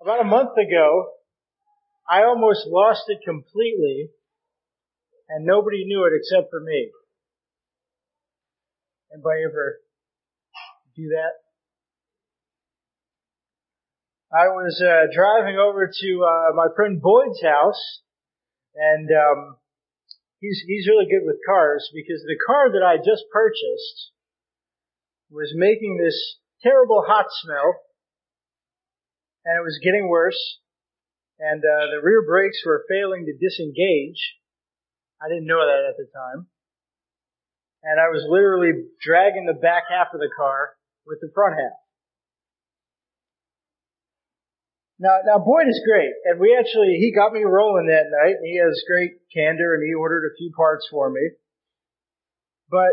About a month ago, I almost lost it completely, and nobody knew it except for me. Anybody ever do that? I was uh, driving over to uh, my friend Boyd's house, and um, he's he's really good with cars because the car that I just purchased was making this terrible hot smell, and it was getting worse, and uh, the rear brakes were failing to disengage. I didn't know that at the time, and I was literally dragging the back half of the car with the front half. Now, now Boyd is great, and we actually, he got me rolling that night, and he has great candor, and he ordered a few parts for me. But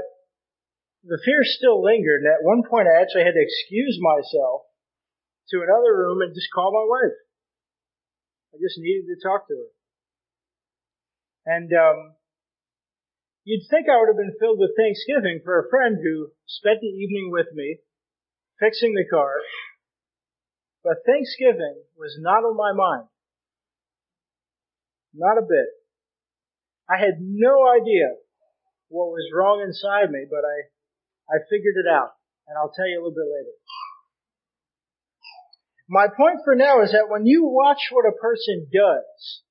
the fear still lingered, and at one point I actually had to excuse myself to another room and just call my wife. I just needed to talk to her. And, um, you'd think I would have been filled with thanksgiving for a friend who spent the evening with me, fixing the car, but Thanksgiving was not on my mind. Not a bit. I had no idea what was wrong inside me, but I, I figured it out. And I'll tell you a little bit later. My point for now is that when you watch what a person does,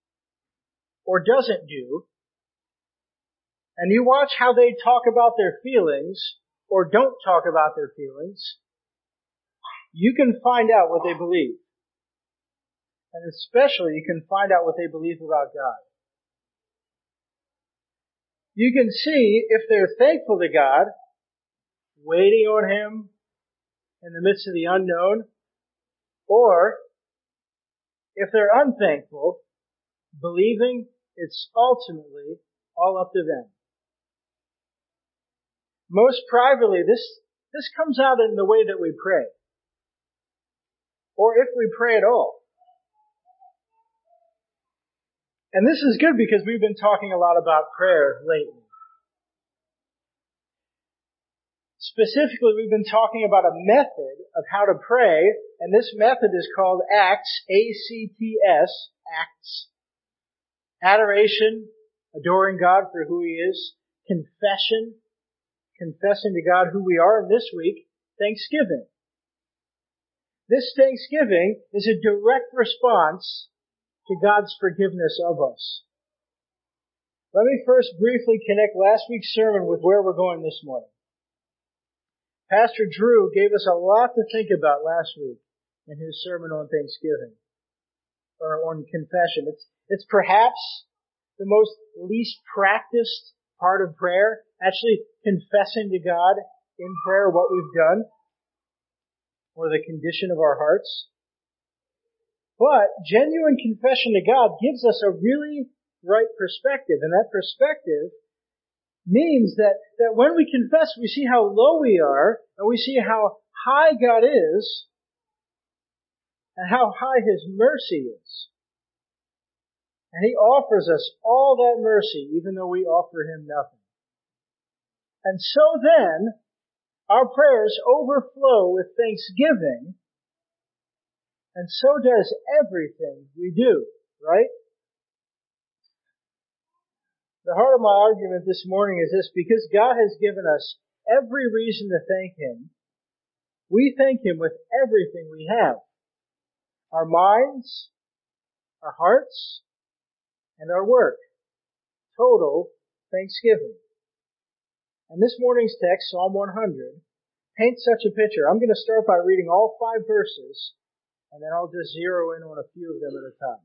or doesn't do, and you watch how they talk about their feelings, or don't talk about their feelings, you can find out what they believe. And especially you can find out what they believe about God. You can see if they're thankful to God, waiting on Him in the midst of the unknown, or if they're unthankful, believing it's ultimately all up to them. Most privately, this, this comes out in the way that we pray or if we pray at all. And this is good because we've been talking a lot about prayer lately. Specifically, we've been talking about a method of how to pray, and this method is called ACTS, A-C-T-S, ACTS. Adoration, adoring God for who He is, confession, confessing to God who we are, and this week, thanksgiving. This Thanksgiving is a direct response to God's forgiveness of us. Let me first briefly connect last week's sermon with where we're going this morning. Pastor Drew gave us a lot to think about last week in his sermon on Thanksgiving, or on confession. It's, it's perhaps the most least practiced part of prayer, actually confessing to God in prayer what we've done or the condition of our hearts. But genuine confession to God gives us a really right perspective, and that perspective means that, that when we confess, we see how low we are, and we see how high God is, and how high His mercy is. And He offers us all that mercy, even though we offer Him nothing. And so then, our prayers overflow with thanksgiving, and so does everything we do, right? The heart of my argument this morning is this, because God has given us every reason to thank Him, we thank Him with everything we have. Our minds, our hearts, and our work. Total thanksgiving. And this morning's text, Psalm 100, paints such a picture. I'm going to start by reading all five verses, and then I'll just zero in on a few of them at a time.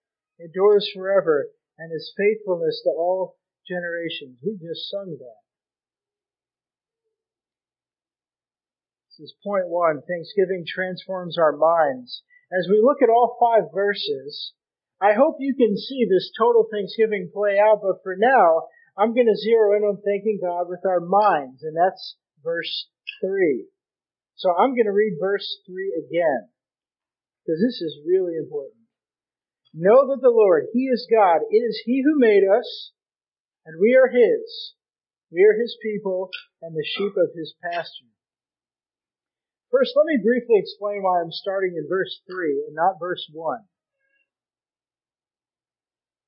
endures forever and his faithfulness to all generations. We just sung that. This is point one. Thanksgiving transforms our minds. as we look at all five verses, I hope you can see this total Thanksgiving play out, but for now, I'm going to zero in on thanking God with our minds, and that's verse 3. So I'm going to read verse 3 again, because this is really important. Know that the Lord, He is God. It is He who made us, and we are His. We are His people and the sheep of His pasture. First, let me briefly explain why I'm starting in verse 3 and not verse 1.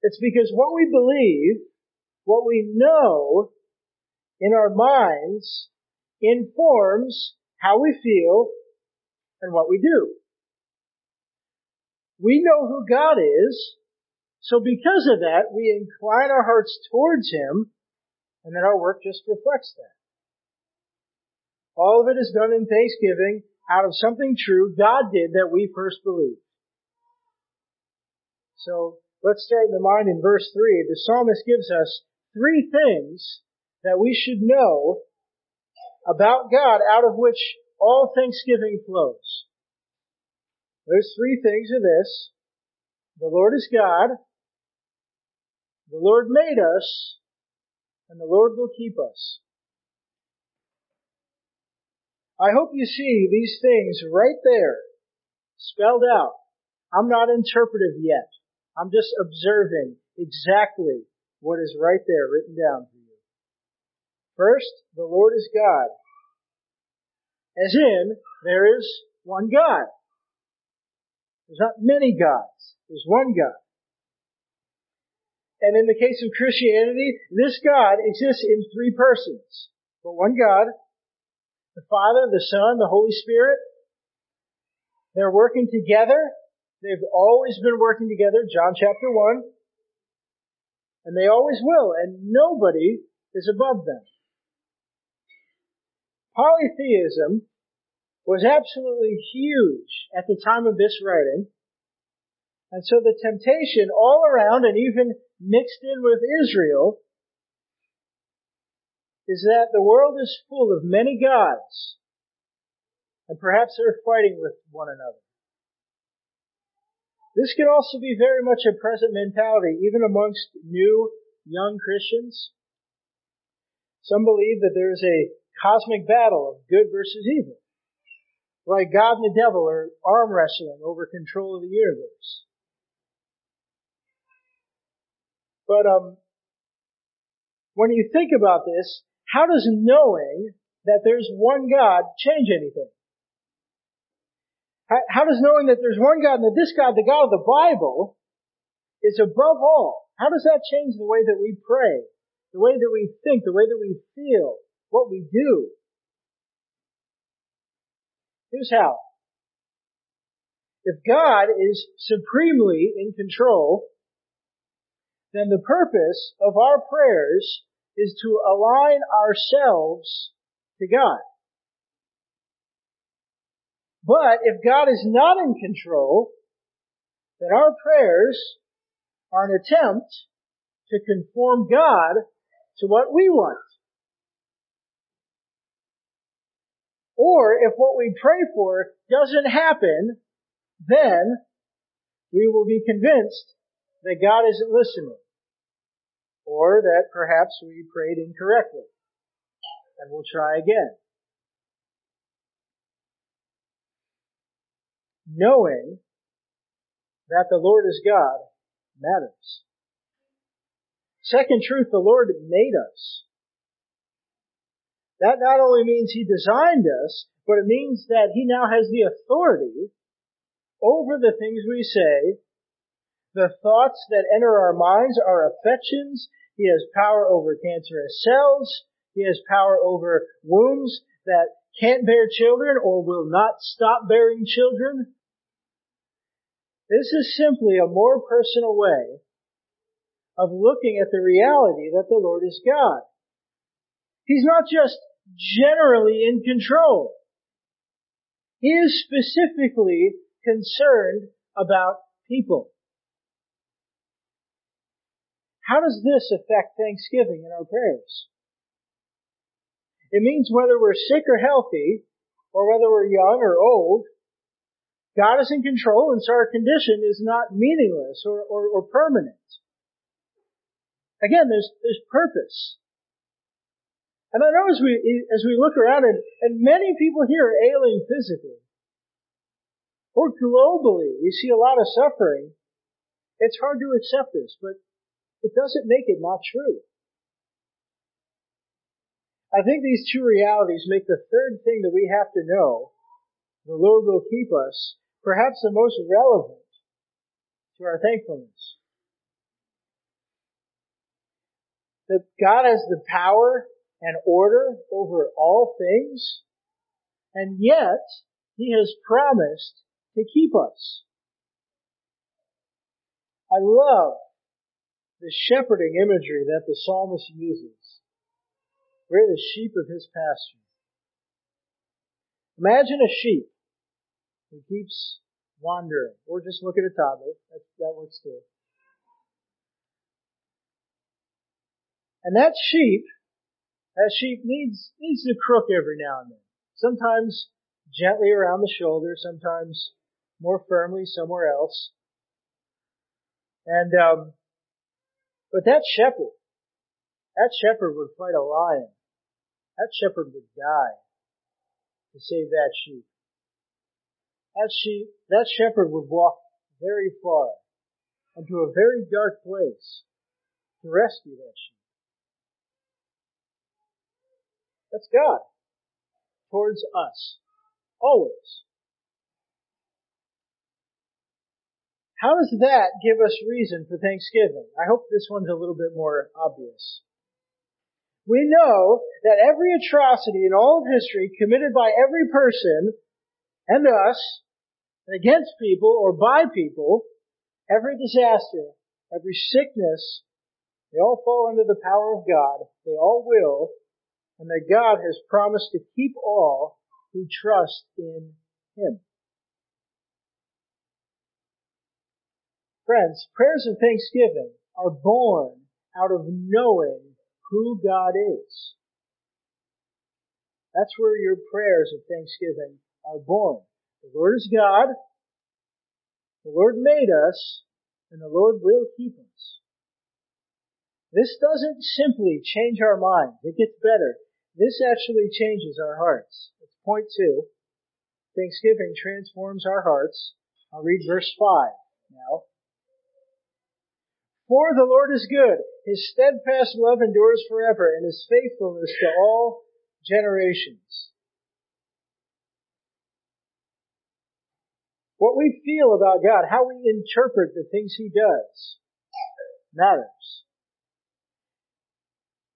It's because what we believe, what we know in our minds informs how we feel and what we do. We know who God is, so because of that, we incline our hearts towards Him, and then our work just reflects that. All of it is done in thanksgiving out of something true God did that we first believed. So let's start in the mind in verse 3. The psalmist gives us three things that we should know about God out of which all thanksgiving flows. Those three things in this. The Lord is God. The Lord made us. And the Lord will keep us. I hope you see these things right there, spelled out. I'm not interpretive yet. I'm just observing exactly what is right there written down for you. First, the Lord is God. As in, there is one God. There's not many gods. There's one God. And in the case of Christianity, this God exists in three persons. But one God, the Father, the Son, the Holy Spirit, they're working together. They've always been working together, John chapter 1. And they always will, and nobody is above them. Polytheism was absolutely huge at the time of this writing. And so the temptation all around and even mixed in with Israel is that the world is full of many gods. And perhaps they're fighting with one another. This can also be very much a present mentality, even amongst new, young Christians. Some believe that there is a cosmic battle of good versus evil like God and the devil are arm wrestling over control of the universe. But um, when you think about this, how does knowing that there's one God change anything? How, how does knowing that there's one God and that this God, the God of the Bible, is above all? How does that change the way that we pray, the way that we think, the way that we feel, what we do? Here's how. If God is supremely in control, then the purpose of our prayers is to align ourselves to God. But if God is not in control, then our prayers are an attempt to conform God to what we want. Or if what we pray for doesn't happen, then we will be convinced that God isn't listening. Or that perhaps we prayed incorrectly. And we'll try again. Knowing that the Lord is God matters. Second truth, the Lord made us. That not only means He designed us, but it means that He now has the authority over the things we say, the thoughts that enter our minds, our affections. He has power over cancerous cells. He has power over wombs that can't bear children or will not stop bearing children. This is simply a more personal way of looking at the reality that the Lord is God. He's not just generally in control. He is specifically concerned about people. How does this affect Thanksgiving in our prayers? It means whether we're sick or healthy, or whether we're young or old, God is in control, and so our condition is not meaningless or, or, or permanent. Again, there's, there's purpose. And I know as we, as we look around and, and many people here are ailing physically. Or globally, we see a lot of suffering. It's hard to accept this, but it doesn't make it not true. I think these two realities make the third thing that we have to know, the Lord will keep us, perhaps the most relevant to our thankfulness. That God has the power and order over all things, and yet He has promised to keep us. I love the shepherding imagery that the psalmist uses. We're the sheep of his pasture. Imagine a sheep who keeps wandering, or just look at a toddler. That, that works too. And that sheep that sheep needs, needs to crook every now and then. Sometimes gently around the shoulder, sometimes more firmly somewhere else. And, um, but that shepherd, that shepherd would fight a lion. That shepherd would die to save that sheep. That sheep, that shepherd would walk very far into a very dark place to rescue that sheep. That's God. Towards us. Always. How does that give us reason for Thanksgiving? I hope this one's a little bit more obvious. We know that every atrocity in all of history committed by every person and us and against people or by people, every disaster, every sickness, they all fall under the power of God. They all will and that God has promised to keep all who trust in Him. Friends, prayers of thanksgiving are born out of knowing who God is. That's where your prayers of thanksgiving are born. The Lord is God. The Lord made us, and the Lord will keep us. This doesn't simply change our minds. It gets better. This actually changes our hearts. That's point two. Thanksgiving transforms our hearts. I'll read verse five now. For the Lord is good. His steadfast love endures forever and his faithfulness to all generations. What we feel about God, how we interpret the things He does, matters.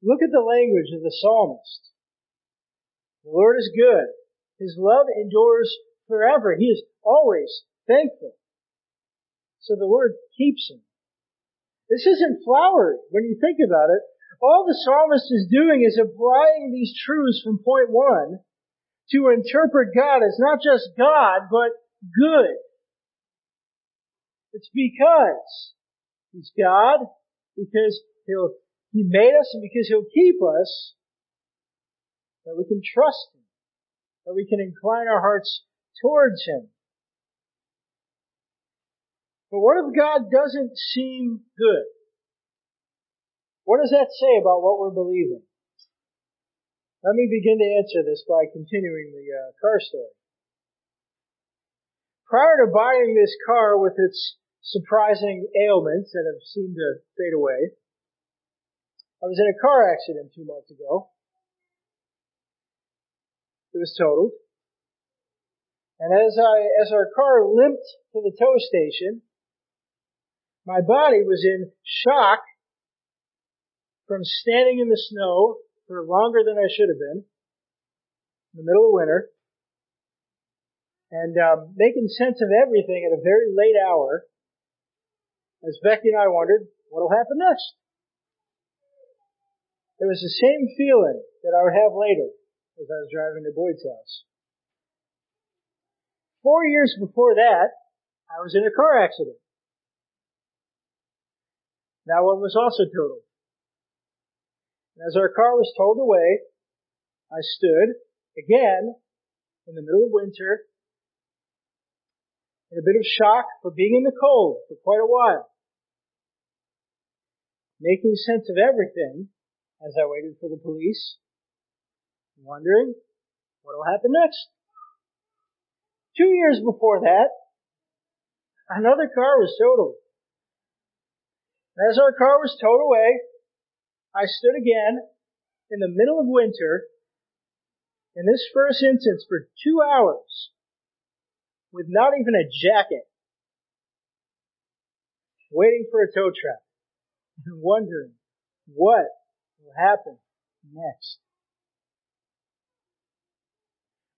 Look at the language of the psalmist. The Lord is good. His love endures forever. He is always thankful. So the Lord keeps him. This isn't flowery when you think about it. All the psalmist is doing is applying these truths from point one to interpret God as not just God, but good. It's because He's God, because He'll he made us and because He'll keep us, that we can trust Him, that we can incline our hearts towards Him. But what if God doesn't seem good? What does that say about what we're believing? Let me begin to answer this by continuing the uh, car story. Prior to buying this car with its surprising ailments that have seemed to fade away, I was in a car accident two months ago. It was totaled. And as I, as our car limped to the tow station, my body was in shock from standing in the snow for longer than I should have been in the middle of winter and um, making sense of everything at a very late hour as Becky and I wondered what'll happen next. It was the same feeling that I would have later as I was driving to Boyd's house. Four years before that, I was in a car accident. That one was also totaled. As our car was towed away, I stood again in the middle of winter in a bit of shock for being in the cold for quite a while. Making sense of everything as I waited for the police, wondering what will happen next. Two years before that, another car was totaled. As our car was towed away, I stood again in the middle of winter in this first instance for two hours with not even a jacket, waiting for a tow truck and wondering what will happen next.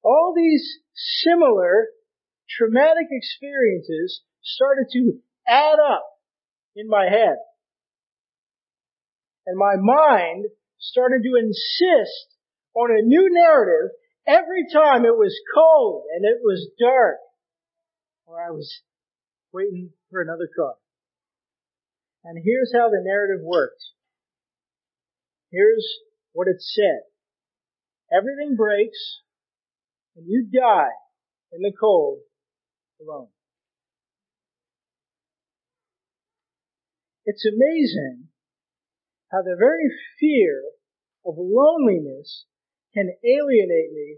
All these similar traumatic experiences started to add up in my head. And my mind started to insist on a new narrative every time it was cold and it was dark or I was waiting for another car. And here's how the narrative worked. Here's what it said. Everything breaks and you die in the cold alone. It's amazing how the very fear of loneliness can alienate me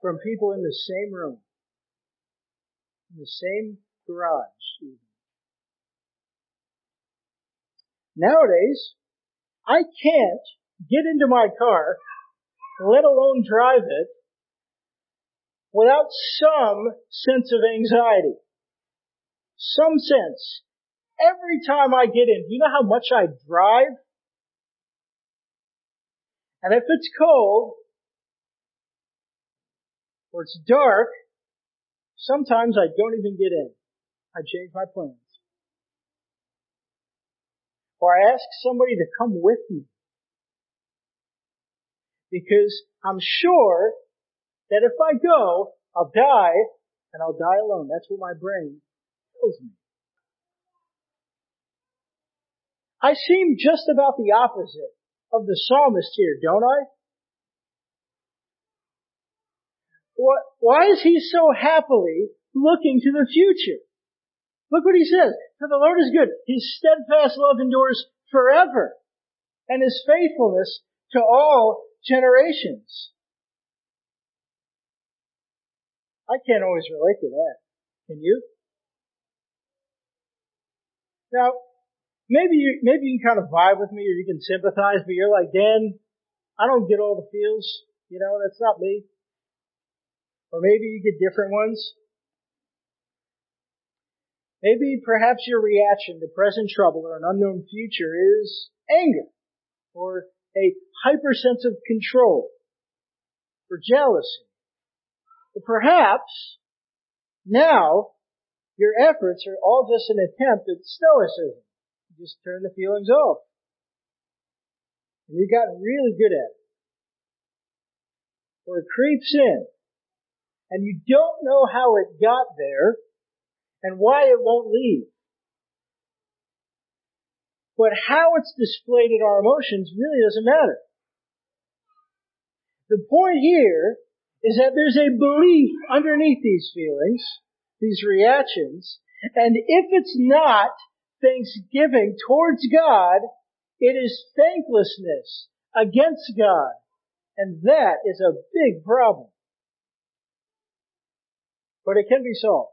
from people in the same room, in the same garage even. Nowadays, I can't get into my car, let alone drive it, without some sense of anxiety. Some sense. Every time I get in, you know how much I drive? And if it's cold, or it's dark, sometimes I don't even get in. I change my plans. Or I ask somebody to come with me. Because I'm sure that if I go, I'll die, and I'll die alone. That's what my brain tells me. I seem just about the opposite of the psalmist here, don't I? Why is he so happily looking to the future? Look what he says. For the Lord is good. His steadfast love endures forever. And his faithfulness to all generations. I can't always relate to that. Can you? Now, maybe you, maybe you can kind of vibe with me or you can sympathize, but you're like, Dan, I don't get all the feels. You know, that's not me. Or maybe you get different ones. Maybe perhaps your reaction to present trouble or an unknown future is anger or a hypersense of control or jealousy but perhaps now your efforts are all just an attempt at stoicism. You just turn the feelings off. And you've gotten really good at it. Or it creeps in. And you don't know how it got there and why it won't leave. But how it's displayed in our emotions really doesn't matter. The point here is that there's a belief underneath these feelings, these reactions, and if it's not thanksgiving towards God, it is thanklessness against God. And that is a big problem. But it can be solved.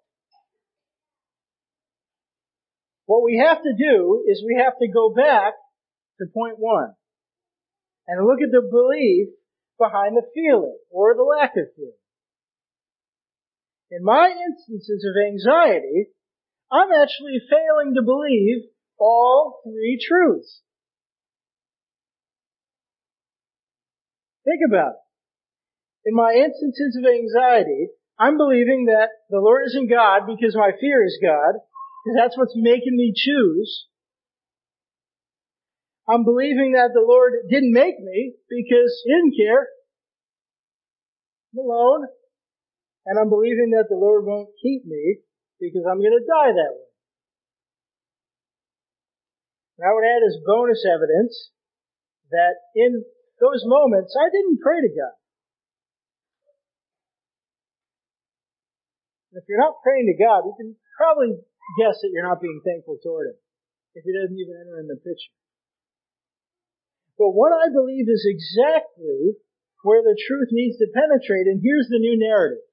What we have to do is we have to go back to point one and look at the belief behind the feeling or the lack of feeling. In my instances of anxiety, I'm actually failing to believe all three truths. Think about it. In my instances of anxiety, I'm believing that the Lord isn't God because my fear is God, because that's what's making me choose. I'm believing that the Lord didn't make me because He didn't care. I'm alone. And I'm believing that the Lord won't keep me because I'm going to die that way. And I would add as bonus evidence that in those moments I didn't pray to God. If you're not praying to God, you can probably guess that you're not being thankful toward Him. If He doesn't even enter in the picture. But what I believe is exactly where the truth needs to penetrate, and here's the new narrative.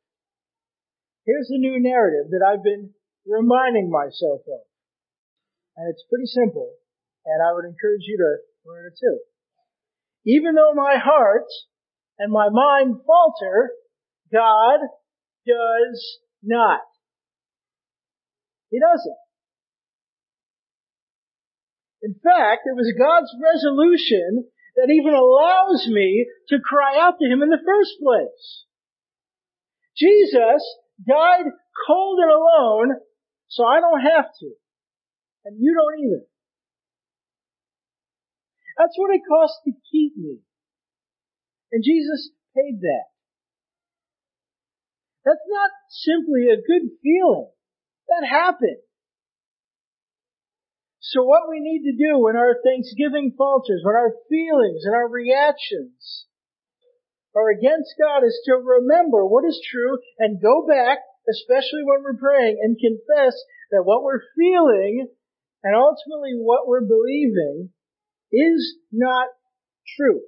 Here's the new narrative that I've been reminding myself of. And it's pretty simple, and I would encourage you to learn it too. Even though my heart and my mind falter, God does not. He doesn't. In fact, it was God's resolution that even allows me to cry out to Him in the first place. Jesus died cold and alone so I don't have to. And you don't either. That's what it costs to keep me. And Jesus paid that. That's not simply a good feeling. That happened. So what we need to do when our thanksgiving falters, when our feelings and our reactions are against God is to remember what is true and go back, especially when we're praying, and confess that what we're feeling and ultimately what we're believing is not true.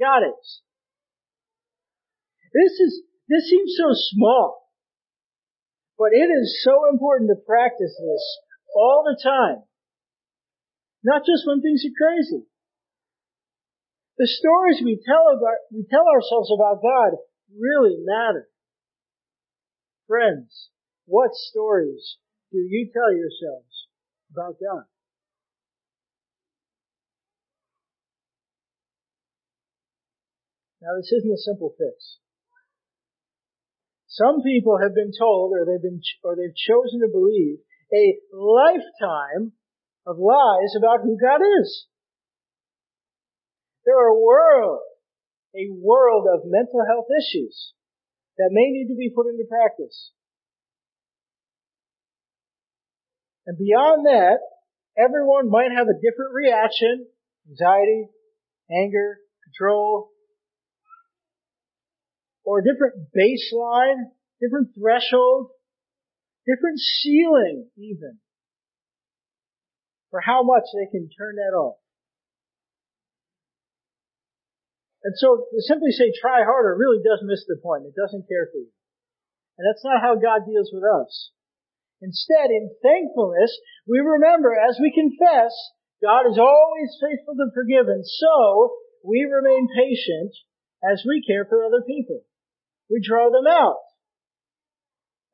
God is. This is, this seems so small, but it is so important to practice this all the time. Not just when things are crazy. The stories we tell about, we tell ourselves about God really matter. Friends, what stories do you tell yourselves about God? Now this isn't a simple fix. Some people have been told or they've been, or they've chosen to believe a lifetime of lies about who God is. There are a world, a world of mental health issues that may need to be put into practice. And beyond that, everyone might have a different reaction, anxiety, anger, control, or a different baseline, different threshold, different ceiling even, for how much they can turn that off. And so to simply say try harder really does miss the point. It doesn't care for you. And that's not how God deals with us. Instead, in thankfulness, we remember as we confess, God is always faithful to forgive, and so we remain patient as we care for other people. We draw them out.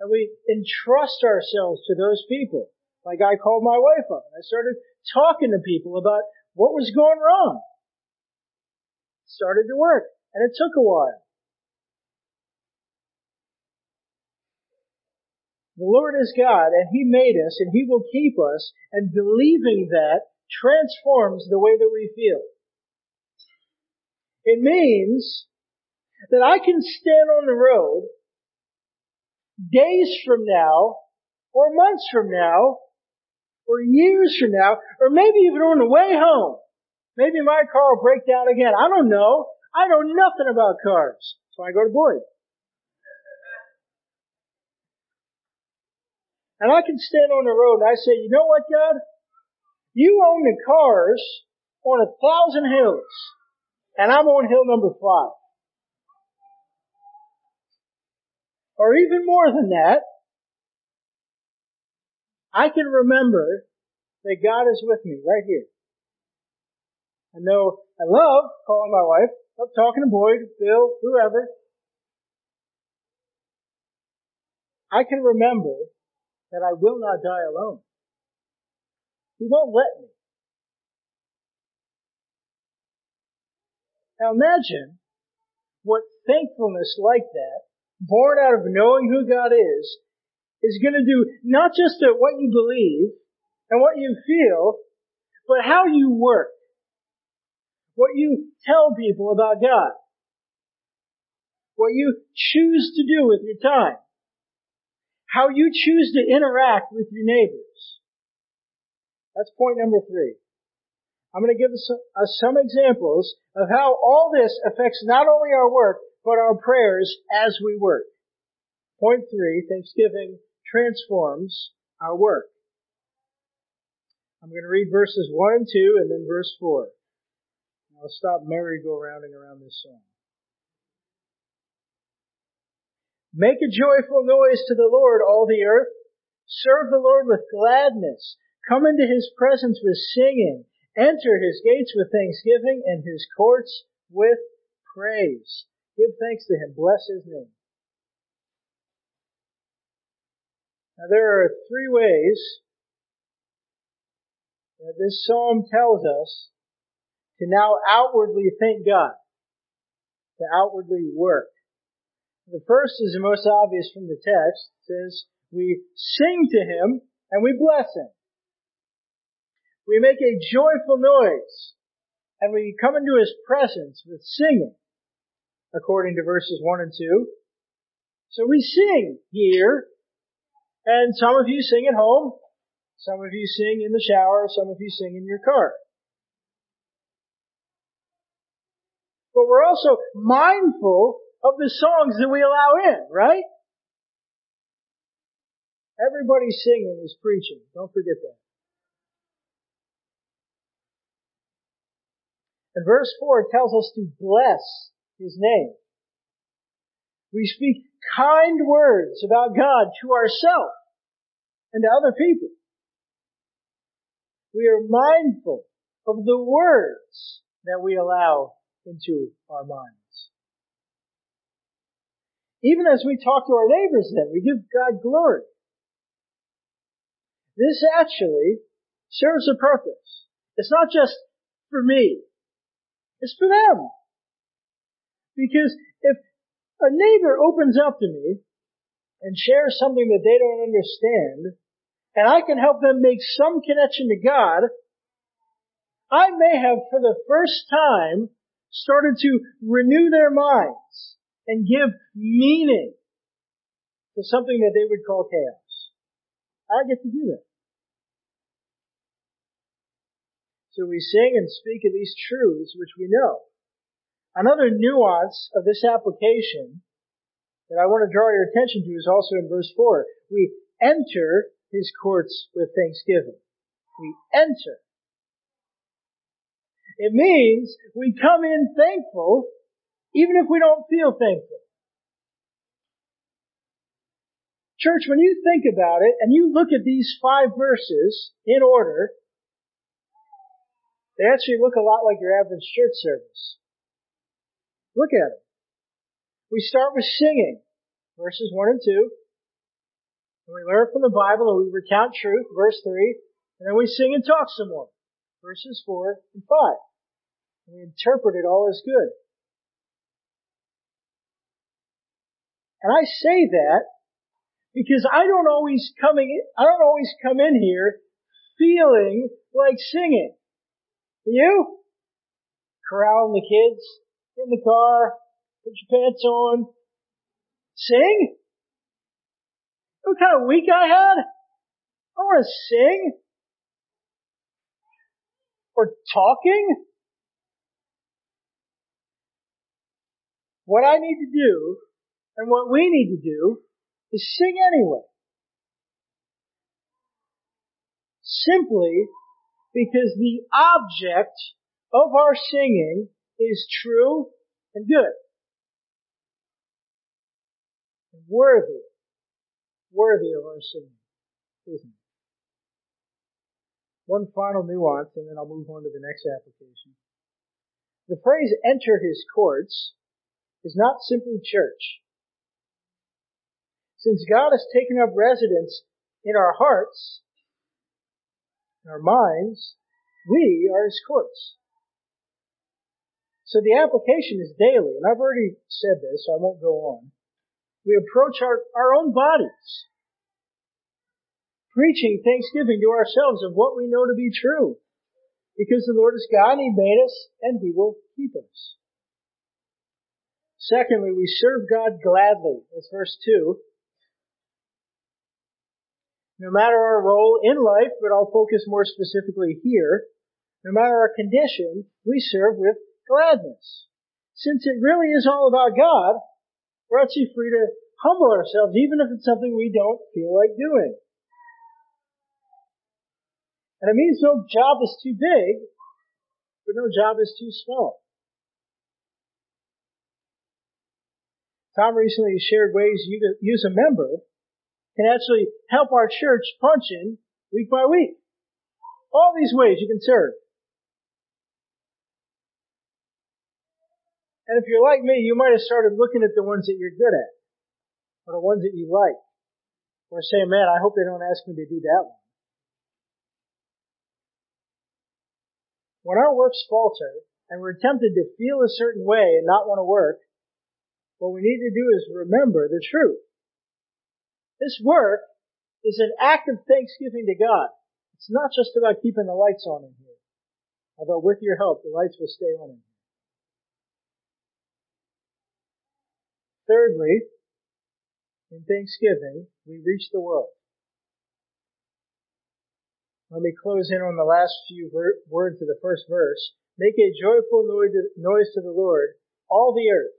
And we entrust ourselves to those people. Like I called my wife up and I started talking to people about what was going wrong. Started to work. And it took a while. The Lord is God and He made us and He will keep us and believing that transforms the way that we feel. It means that I can stand on the road days from now, or months from now, or years from now, or maybe even on the way home. Maybe my car will break down again. I don't know. I know nothing about cars. So I go to Boyd. And I can stand on the road and I say, you know what, God? You own the cars on a thousand hills. And I'm on hill number five. Or even more than that, I can remember that God is with me right here. I know I love calling my wife, love talking to Boyd, Bill, whoever. I can remember that I will not die alone. He won't let me. Now imagine what thankfulness like that born out of knowing who God is, is going to do not just what you believe and what you feel, but how you work. What you tell people about God. What you choose to do with your time. How you choose to interact with your neighbors. That's point number three. I'm going to give us uh, some examples of how all this affects not only our work, but our prayers as we work. Point three, Thanksgiving transforms our work. I'm going to read verses 1 and 2 and then verse 4. I'll stop merry-go-rounding around this song. Make a joyful noise to the Lord, all the earth. Serve the Lord with gladness. Come into his presence with singing. Enter his gates with thanksgiving and his courts with praise. Give thanks to him. Bless his name. Now there are three ways that this psalm tells us to now outwardly thank God, to outwardly work. The first is the most obvious from the text. It says, we sing to him and we bless him. We make a joyful noise and we come into his presence with singing, according to verses 1 and 2. So we sing here, and some of you sing at home, some of you sing in the shower, some of you sing in your car. But we're also mindful of the songs that we allow in, right? Everybody singing is preaching. Don't forget that. And verse 4 tells us to bless His name. We speak kind words about God to ourselves and to other people. We are mindful of the words that we allow into our minds. Even as we talk to our neighbors then, we give God glory. This actually serves a purpose. It's not just for me. It's for them. Because if a neighbor opens up to me and shares something that they don't understand, and I can help them make some connection to God, I may have for the first time started to renew their minds and give meaning to something that they would call chaos. I get to do that. So we sing and speak of these truths which we know. Another nuance of this application that I want to draw your attention to is also in verse 4. We enter his courts with thanksgiving. We enter. It means we come in thankful even if we don't feel thankful. Church, when you think about it and you look at these five verses in order, they actually look a lot like your average church service. Look at it. We start with singing, verses 1 and 2. And we learn from the Bible and we recount truth, verse 3. And then we sing and talk some more, verses 4 and 5. And we interpret it all as good. And I say that because I don't always coming, I don't always come in here feeling like singing. You? Corralling the kids, in the car, put your pants on, sing? What kind of week I had? I want to sing. Or talking. What I need to do and what we need to do is sing anyway. Simply because the object of our singing is true and good. And worthy, worthy of our singing, isn't it? One final nuance and then I'll move on to the next application. The phrase enter his courts is not simply church. Since God has taken up residence in our hearts, in our minds, we are His courts. So the application is daily, and I've already said this, so I won't go on. We approach our, our own bodies, preaching thanksgiving to ourselves of what we know to be true. Because the Lord is God and He made us, and He will keep us. Secondly, we serve God gladly. That's verse 2 no matter our role in life, but I'll focus more specifically here, no matter our condition, we serve with gladness. Since it really is all about God, we're actually free to humble ourselves even if it's something we don't feel like doing. And it means no job is too big, but no job is too small. Tom recently shared ways you to use a member can actually help our church function week by week. All these ways you can serve. And if you're like me, you might have started looking at the ones that you're good at, or the ones that you like, or saying, man, I hope they don't ask me to do that one. When our works falter, and we're tempted to feel a certain way and not want to work, what we need to do is remember the truth. This work is an act of thanksgiving to God. It's not just about keeping the lights on in here. Although with your help, the lights will stay on in here. Thirdly, in thanksgiving, we reach the world. Let me close in on the last few ver- words of the first verse. Make a joyful noise to the Lord, all the earth.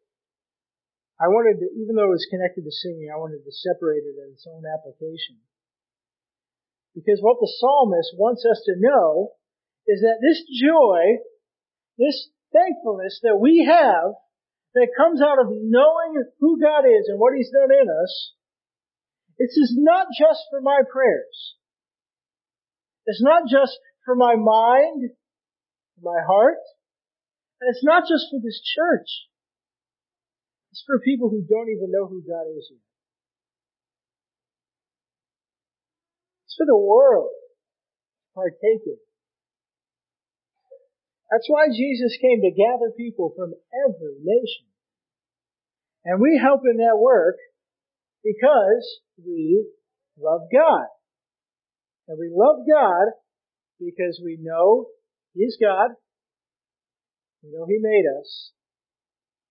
I wanted to, even though it was connected to singing, I wanted to separate it as its own application. Because what the psalmist wants us to know is that this joy, this thankfulness that we have, that comes out of knowing who God is and what He's done in us, this is not just for my prayers. It's not just for my mind, my heart, and it's not just for this church. It's for people who don't even know who God is yet. It's for the world to partake in. That's why Jesus came to gather people from every nation. And we help in that work because we love God. And we love God because we know He's God. We know He made us.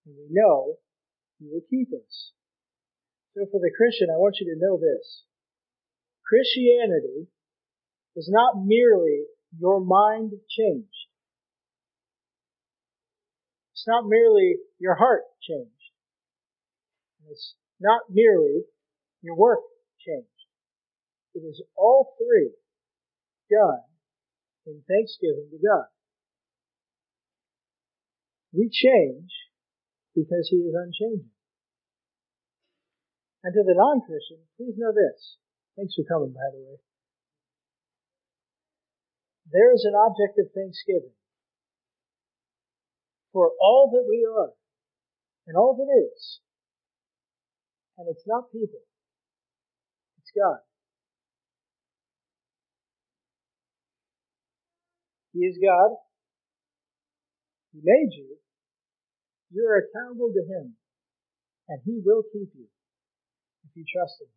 And we know he will keep us. So for the Christian, I want you to know this. Christianity is not merely your mind changed. It's not merely your heart changed. It's not merely your work changed. It is all three done in thanksgiving to God. We change because he is unchanging. And to the non-Christian, please know this. Thanks for coming, by the way. There is an object of thanksgiving for all that we are and all that is. And it's not people. It's God. He is God. He made you. You are accountable to Him, and He will keep you if you trust Him.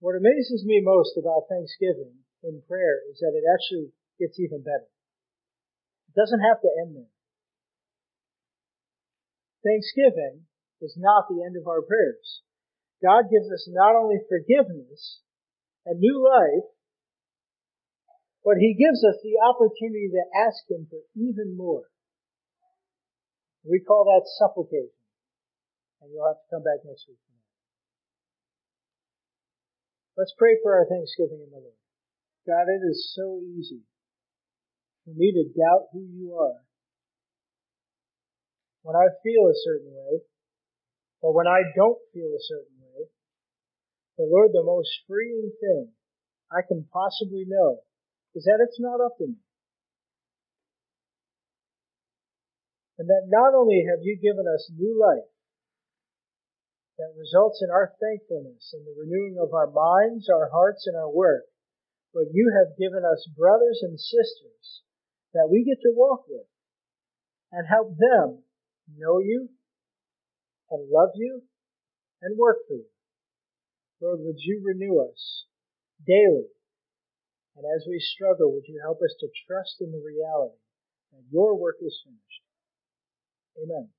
What amazes me most about Thanksgiving in prayer is that it actually gets even better. It doesn't have to end there. Thanksgiving is not the end of our prayers. God gives us not only forgiveness and new life, but he gives us the opportunity to ask him for even more. We call that supplication. And you'll have to come back next week. Let's pray for our Thanksgiving in the Lord. God, it is so easy for me to doubt who you are. When I feel a certain way, or when I don't feel a certain way, the Lord, the most freeing thing I can possibly know is that it's not up to me. And that not only have you given us new life that results in our thankfulness and the renewing of our minds, our hearts, and our work, but you have given us brothers and sisters that we get to walk with and help them know you and love you and work for you. Lord, would you renew us daily and as we struggle, would you help us to trust in the reality that your work is finished? Amen.